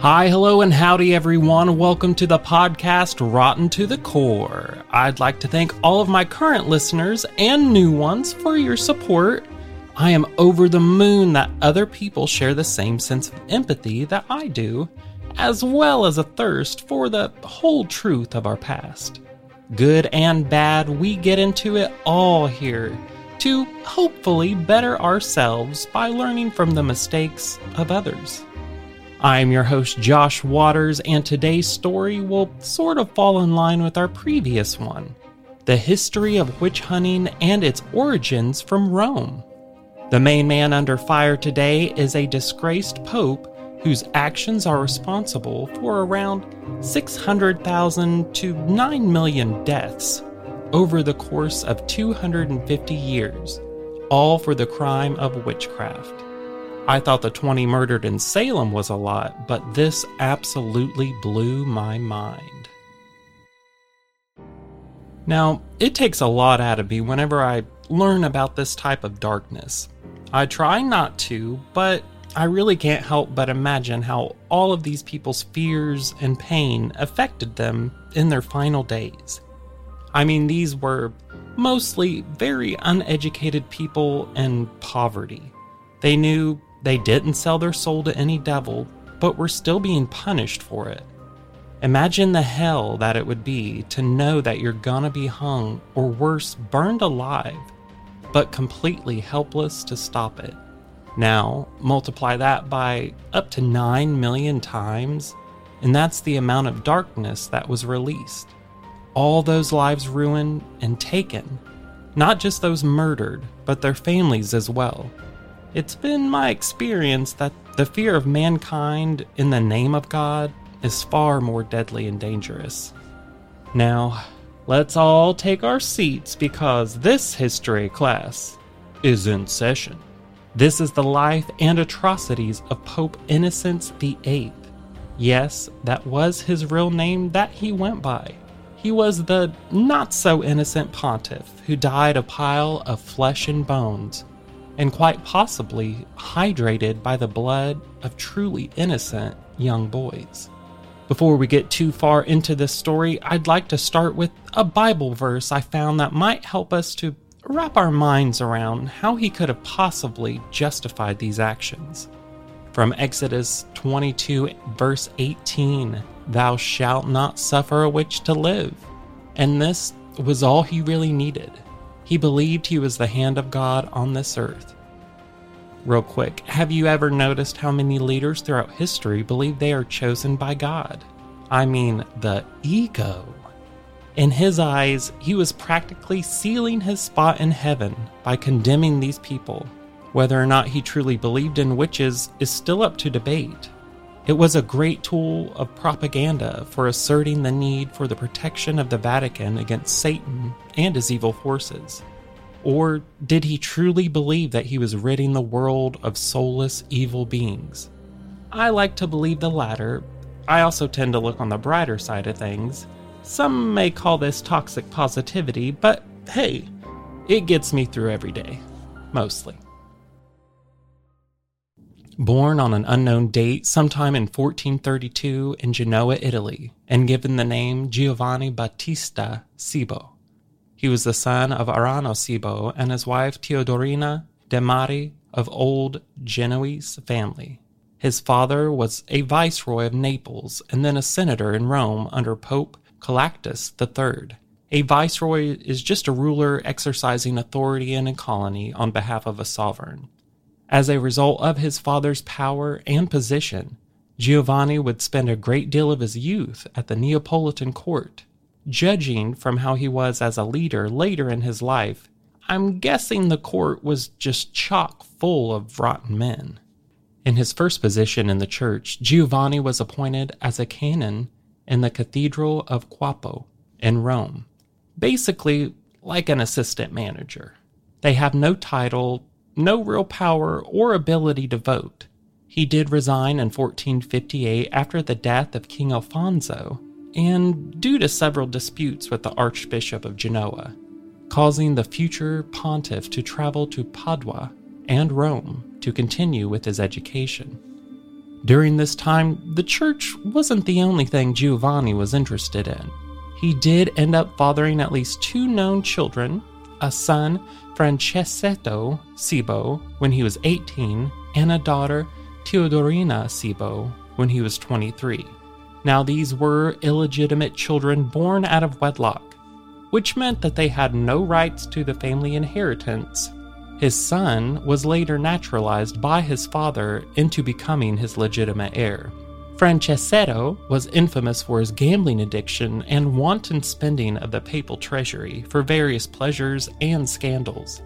Hi, hello, and howdy, everyone. Welcome to the podcast Rotten to the Core. I'd like to thank all of my current listeners and new ones for your support. I am over the moon that other people share the same sense of empathy that I do, as well as a thirst for the whole truth of our past. Good and bad, we get into it all here to hopefully better ourselves by learning from the mistakes of others. I'm your host, Josh Waters, and today's story will sort of fall in line with our previous one the history of witch hunting and its origins from Rome. The main man under fire today is a disgraced pope whose actions are responsible for around 600,000 to 9 million deaths over the course of 250 years, all for the crime of witchcraft. I thought the 20 murdered in Salem was a lot, but this absolutely blew my mind. Now, it takes a lot out of me whenever I learn about this type of darkness. I try not to, but I really can't help but imagine how all of these people's fears and pain affected them in their final days. I mean, these were mostly very uneducated people in poverty. They knew they didn't sell their soul to any devil, but were still being punished for it. Imagine the hell that it would be to know that you're gonna be hung, or worse, burned alive, but completely helpless to stop it. Now, multiply that by up to 9 million times, and that's the amount of darkness that was released. All those lives ruined and taken. Not just those murdered, but their families as well. It's been my experience that the fear of mankind in the name of God is far more deadly and dangerous. Now, let's all take our seats because this history class is in session. This is the life and atrocities of Pope Innocent VIII. Yes, that was his real name that he went by. He was the not so innocent pontiff who died a pile of flesh and bones and quite possibly hydrated by the blood of truly innocent young boys. Before we get too far into this story, I'd like to start with a Bible verse I found that might help us to wrap our minds around how he could have possibly justified these actions. From Exodus 22, verse 18 Thou shalt not suffer a witch to live. And this was all he really needed. He believed he was the hand of God on this earth. Real quick, have you ever noticed how many leaders throughout history believe they are chosen by God? I mean, the ego. In his eyes, he was practically sealing his spot in heaven by condemning these people. Whether or not he truly believed in witches is still up to debate. It was a great tool of propaganda for asserting the need for the protection of the Vatican against Satan and his evil forces. Or did he truly believe that he was ridding the world of soulless evil beings? I like to believe the latter. I also tend to look on the brighter side of things. Some may call this toxic positivity, but hey, it gets me through every day. Mostly. Born on an unknown date sometime in 1432 in Genoa, Italy, and given the name Giovanni Battista Cibo. He was the son of Arano Cibo and his wife Teodorina de Mari of old Genoese family. His father was a viceroy of Naples and then a senator in Rome under Pope Calixtus III. A viceroy is just a ruler exercising authority in a colony on behalf of a sovereign. As a result of his father's power and position, Giovanni would spend a great deal of his youth at the Neapolitan court. Judging from how he was as a leader later in his life, I'm guessing the court was just chock full of rotten men. In his first position in the church, Giovanni was appointed as a canon in the Cathedral of Capua in Rome, basically like an assistant manager. They have no title, no real power or ability to vote. He did resign in 1458 after the death of King Alfonso, and due to several disputes with the Archbishop of Genoa, causing the future pontiff to travel to Padua and Rome to continue with his education. During this time, the church wasn't the only thing Giovanni was interested in. He did end up fathering at least two known children a son, Francesco Cibo, when he was 18, and a daughter, Teodorina Cibo, when he was 23. Now, these were illegitimate children born out of wedlock, which meant that they had no rights to the family inheritance his son was later naturalized by his father into becoming his legitimate heir. Francesco was infamous for his gambling addiction and wanton spending of the papal treasury for various pleasures and scandals.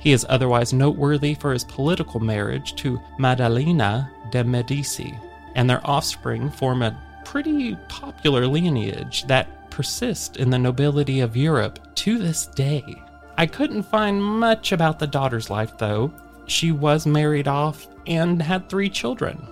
He is otherwise noteworthy for his political marriage to Maddalena de' Medici, and their offspring form a pretty popular lineage that persists in the nobility of Europe to this day. I couldn't find much about the daughter's life, though. She was married off and had three children.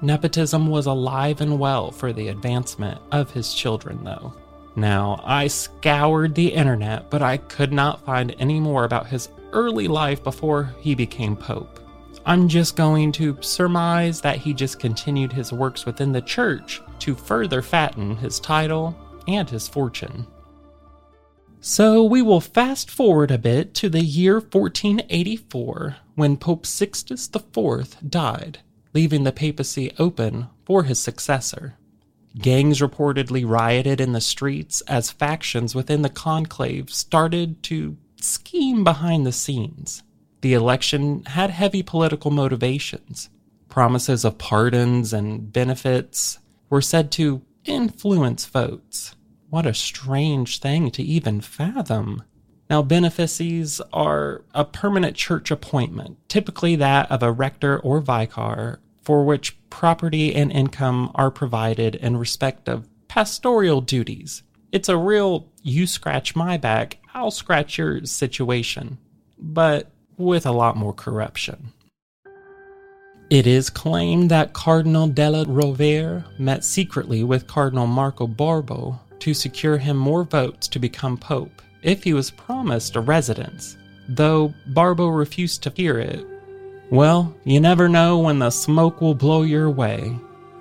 Nepotism was alive and well for the advancement of his children, though. Now, I scoured the internet, but I could not find any more about his early life before he became Pope. I'm just going to surmise that he just continued his works within the church to further fatten his title and his fortune. So we will fast forward a bit to the year 1484 when Pope Sixtus IV died, leaving the papacy open for his successor. Gangs reportedly rioted in the streets as factions within the conclave started to scheme behind the scenes. The election had heavy political motivations. Promises of pardons and benefits were said to influence votes. What a strange thing to even fathom. Now, benefices are a permanent church appointment, typically that of a rector or vicar, for which property and income are provided in respect of pastoral duties. It's a real you scratch my back, I'll scratch your situation, but with a lot more corruption. It is claimed that Cardinal della Rovere met secretly with Cardinal Marco Barbo to secure him more votes to become pope if he was promised a residence, though Barbo refused to hear it. Well, you never know when the smoke will blow your way.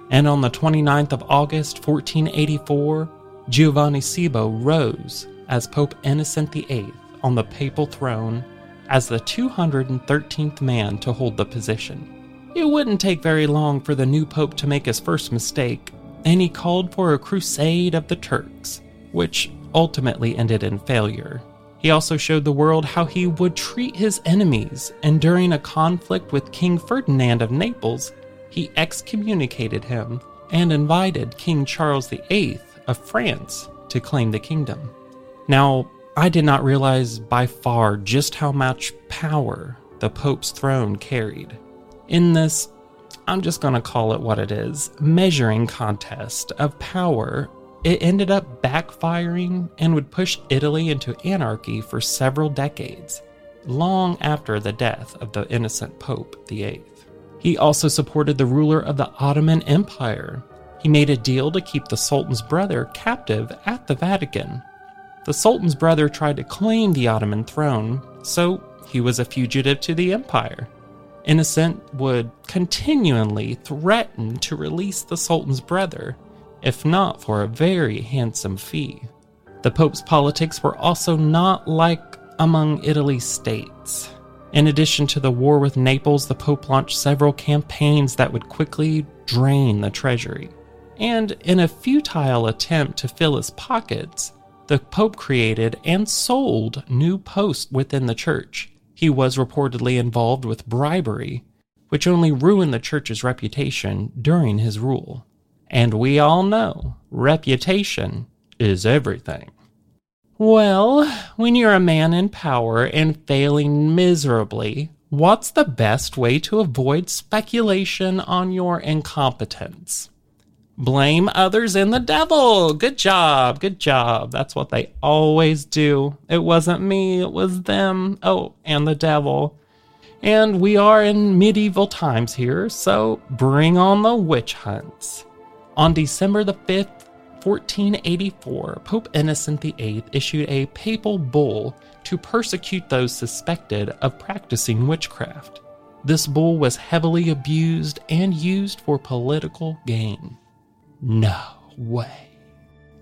And on the 29th of August 1484, Giovanni Cibo rose as Pope Innocent VIII on the papal throne as the 213th man to hold the position. It wouldn't take very long for the new pope to make his first mistake and he called for a crusade of the Turks, which ultimately ended in failure. He also showed the world how he would treat his enemies, and during a conflict with King Ferdinand of Naples, he excommunicated him and invited King Charles VIII of France to claim the kingdom. Now, I did not realize by far just how much power the Pope's throne carried. In this I'm just going to call it what it is measuring contest of power, it ended up backfiring and would push Italy into anarchy for several decades, long after the death of the innocent Pope VIII. He also supported the ruler of the Ottoman Empire. He made a deal to keep the Sultan's brother captive at the Vatican. The Sultan's brother tried to claim the Ottoman throne, so he was a fugitive to the empire. Innocent would continually threaten to release the Sultan's brother, if not for a very handsome fee. The Pope's politics were also not like among Italy's states. In addition to the war with Naples, the Pope launched several campaigns that would quickly drain the treasury. And in a futile attempt to fill his pockets, the Pope created and sold new posts within the church, he was reportedly involved with bribery, which only ruined the church's reputation during his rule. And we all know reputation is everything. Well, when you're a man in power and failing miserably, What's the best way to avoid speculation on your incompetence? Blame others and the devil. Good job. Good job. That's what they always do. It wasn't me, it was them. Oh, and the devil. And we are in medieval times here, so bring on the witch hunts. On December the 5th, 1484, Pope Innocent VIII issued a papal bull to persecute those suspected of practicing witchcraft. This bull was heavily abused and used for political gain. No way.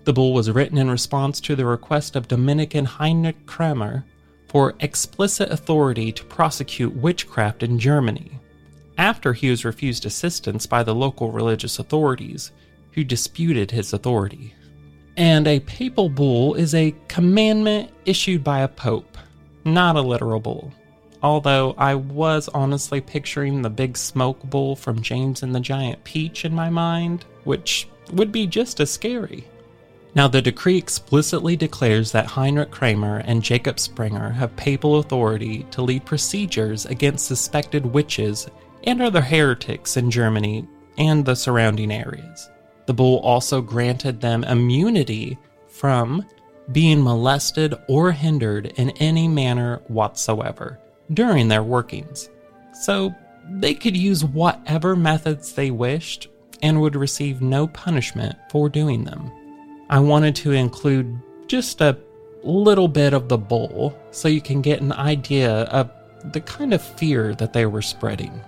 The bull was written in response to the request of Dominican Heinrich Kramer for explicit authority to prosecute witchcraft in Germany, after he was refused assistance by the local religious authorities, who disputed his authority. And a papal bull is a commandment issued by a pope, not a literal bull. Although I was honestly picturing the big smoke bull from James and the Giant Peach in my mind, which would be just as scary. Now, the decree explicitly declares that Heinrich Kramer and Jacob Sprenger have papal authority to lead procedures against suspected witches and other heretics in Germany and the surrounding areas. The bull also granted them immunity from being molested or hindered in any manner whatsoever during their workings. So they could use whatever methods they wished and would receive no punishment for doing them. I wanted to include just a little bit of the bull so you can get an idea of the kind of fear that they were spreading.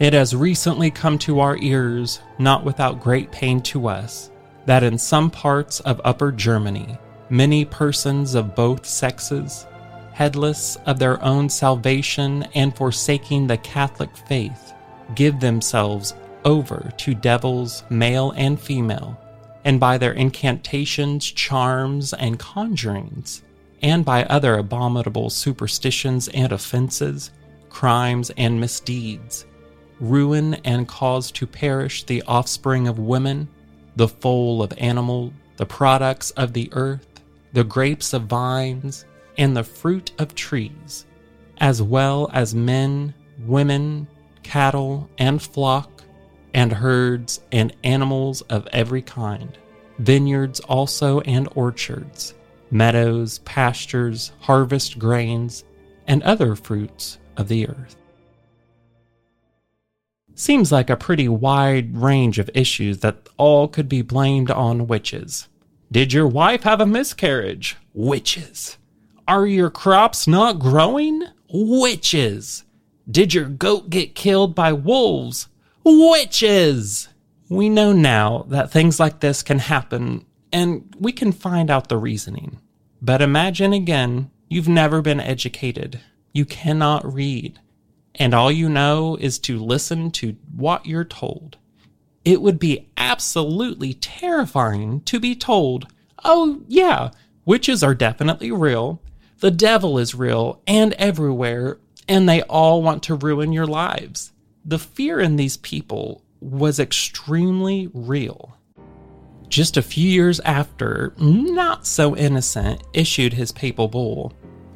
It has recently come to our ears, not without great pain to us, that in some parts of Upper Germany, many persons of both sexes, headless of their own salvation and forsaking the Catholic faith, give themselves over to devils, male and female, and by their incantations, charms, and conjurings, and by other abominable superstitions and offenses, crimes and misdeeds, ruin and cause to perish the offspring of women, the foal of animal, the products of the earth, the grapes of vines, and the fruit of trees, as well as men, women, cattle, and flock, and herds, and animals of every kind, vineyards also and orchards, meadows, pastures, harvest grains, and other fruits of the earth. Seems like a pretty wide range of issues that all could be blamed on witches. Did your wife have a miscarriage? Witches. Are your crops not growing? Witches. Did your goat get killed by wolves? Witches. We know now that things like this can happen and we can find out the reasoning. But imagine again, you've never been educated. You cannot read and all you know is to listen to what you're told. It would be absolutely terrifying to be told, oh, yeah, witches are definitely real, the devil is real and everywhere, and they all want to ruin your lives. The fear in these people was extremely real. Just a few years after Not So Innocent issued his papal bull,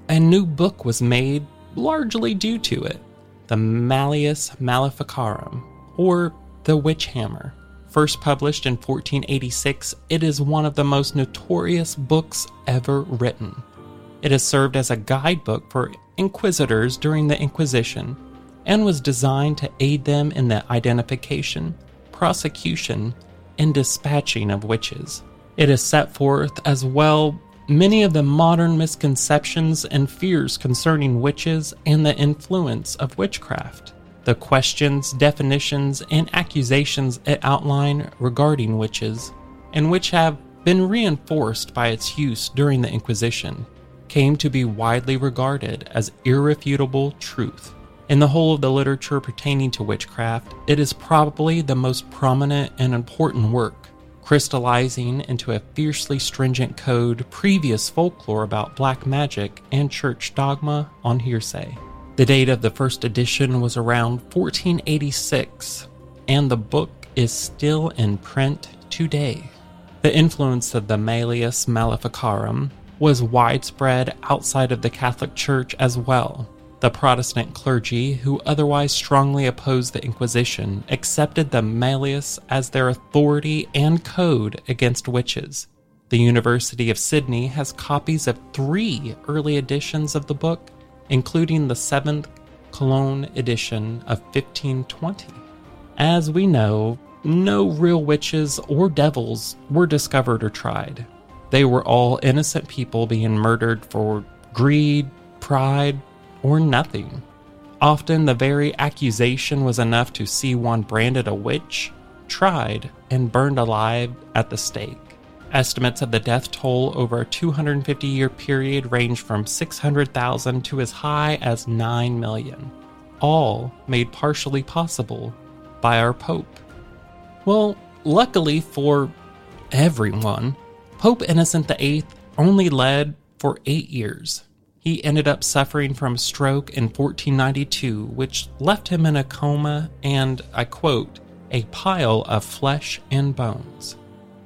a new book was made largely due to it the Malleus Maleficarum, or the Witch Hammer. First published in 1486, it is one of the most notorious books ever written. It has served as a guidebook for inquisitors during the Inquisition and was designed to aid them in the identification, prosecution, and dispatching of witches. It is set forth as well many of the modern misconceptions and fears concerning witches and the influence of witchcraft, the questions, definitions, and accusations it outline regarding witches, and which have been reinforced by its use during the Inquisition, came to be widely regarded as irrefutable truth. In the whole of the literature pertaining to witchcraft, it is probably the most prominent and important work crystallizing into a fiercely stringent code previous folklore about black magic and church dogma on hearsay. The date of the first edition was around 1486, and the book is still in print today. The influence of the Malleus Maleficarum was widespread outside of the Catholic Church as well. The Protestant clergy, who otherwise strongly opposed the Inquisition, accepted the Malleus as their authority and code against witches. The University of Sydney has copies of three early editions of the book, including the seventh Cologne edition of 1520. As we know, no real witches or devils were discovered or tried. They were all innocent people being murdered for greed, pride, or nothing. Often the very accusation was enough to see one branded a witch, tried, and burned alive at the stake. Estimates of the death toll over a 250 year period range from 600,000 to as high as 9 million, all made partially possible by our Pope. Well, luckily for everyone, Pope Innocent VIII only led for eight years. He ended up suffering from a stroke in 1492, which left him in a coma and, I quote, a pile of flesh and bones.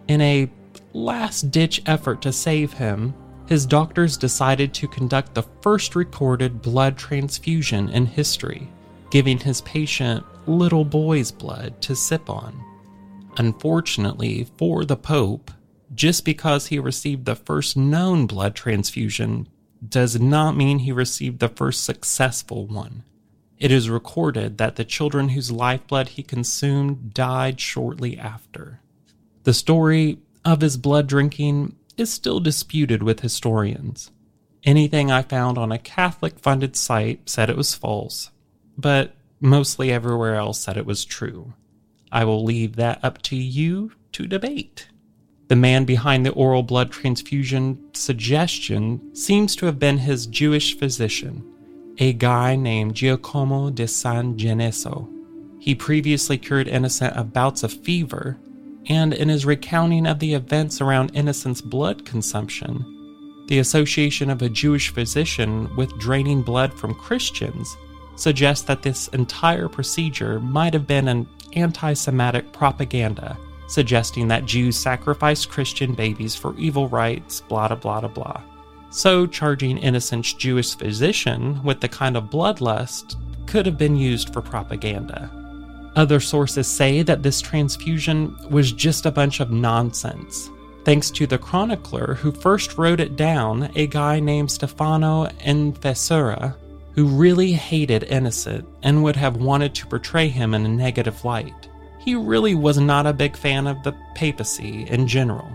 In a last ditch effort to save him, his doctors decided to conduct the first recorded blood transfusion in history, giving his patient little boy's blood to sip on. Unfortunately for the Pope, just because he received the first known blood transfusion does not mean he received the first successful one. It is recorded that the children whose lifeblood he consumed died shortly after. The story of his blood drinking is still disputed with historians. Anything I found on a Catholic funded site said it was false, but mostly everywhere else said it was true. I will leave that up to you to debate. The man behind the oral blood transfusion suggestion seems to have been his Jewish physician, a guy named Giacomo de San Genesio. He previously cured Innocent of bouts of fever, and in his recounting of the events around Innocent's blood consumption, the association of a Jewish physician with draining blood from Christians suggests that this entire procedure might have been an anti Semitic propaganda suggesting that Jews sacrificed Christian babies for evil rites, blah, blah, blah, blah. So, charging Innocent's Jewish physician with the kind of bloodlust could have been used for propaganda. Other sources say that this transfusion was just a bunch of nonsense. Thanks to the chronicler who first wrote it down, a guy named Stefano Infessura, who really hated Innocent and would have wanted to portray him in a negative light he really was not a big fan of the papacy in general.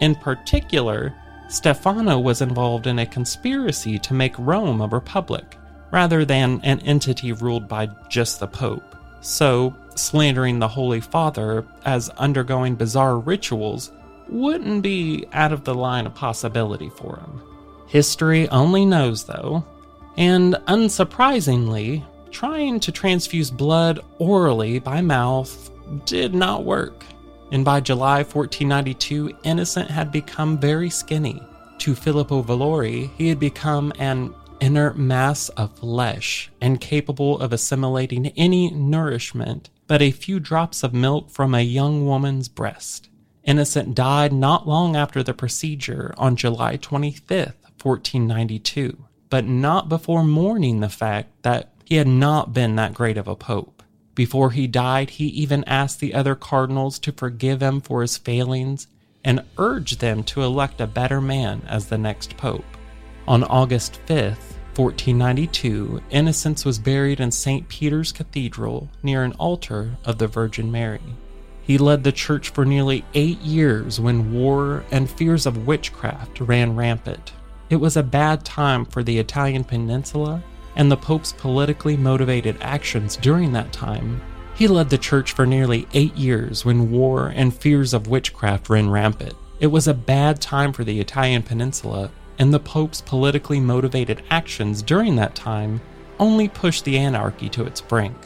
In particular, Stefano was involved in a conspiracy to make Rome a republic, rather than an entity ruled by just the Pope. So, slandering the Holy Father as undergoing bizarre rituals wouldn't be out of the line of possibility for him. History only knows, though, and unsurprisingly, trying to transfuse blood orally by mouth did not work, and by July 1492, Innocent had become very skinny. To Filippo Valori, he had become an inert mass of flesh, incapable of assimilating any nourishment but a few drops of milk from a young woman's breast. Innocent died not long after the procedure on July 25th, 1492, but not before mourning the fact that he had not been that great of a pope. Before he died, he even asked the other cardinals to forgive him for his failings and urged them to elect a better man as the next pope. On August 5th, 1492, Innocence was buried in St. Peter's Cathedral near an altar of the Virgin Mary. He led the church for nearly eight years when war and fears of witchcraft ran rampant. It was a bad time for the Italian peninsula and the Pope's politically motivated actions during that time, he led the church for nearly eight years when war and fears of witchcraft ran rampant. It was a bad time for the Italian peninsula, and the Pope's politically motivated actions during that time only pushed the anarchy to its brink.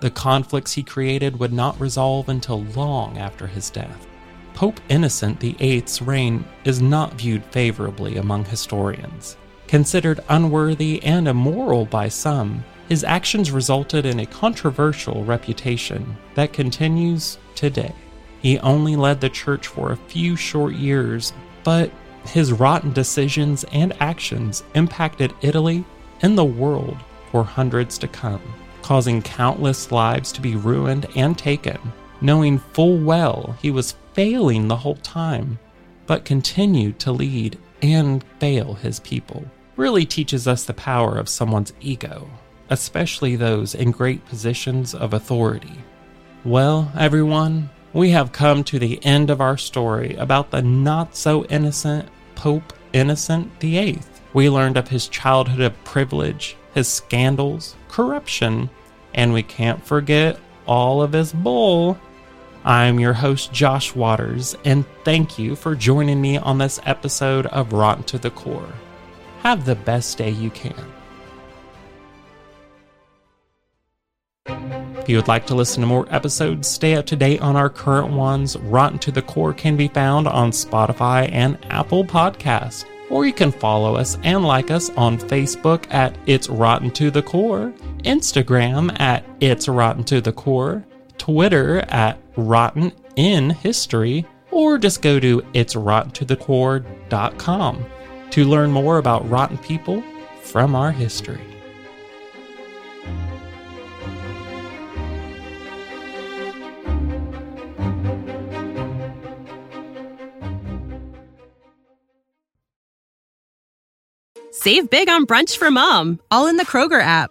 The conflicts he created would not resolve until long after his death. Pope Innocent VIII's reign is not viewed favorably among historians. Considered unworthy and immoral by some, his actions resulted in a controversial reputation that continues today. He only led the church for a few short years, but his rotten decisions and actions impacted Italy and the world for hundreds to come, causing countless lives to be ruined and taken, knowing full well he was failing the whole time, but continued to lead and fail his people. Really teaches us the power of someone's ego, especially those in great positions of authority. Well, everyone, we have come to the end of our story about the not so innocent Pope Innocent VIII. We learned of his childhood of privilege, his scandals, corruption, and we can't forget all of his bull. I'm your host, Josh Waters, and thank you for joining me on this episode of Rotten to the Core. Have the best day you can. If you would like to listen to more episodes, stay up to date on our current ones. Rotten to the Core can be found on Spotify and Apple Podcast. Or you can follow us and like us on Facebook at It's Rotten to the Core, Instagram at It's Rotten to the Core, Twitter at Rotten in History, or just go to it's itsrottentothecore.com to learn more about rotten people from our history. Save big on brunch for mom, all in the Kroger app.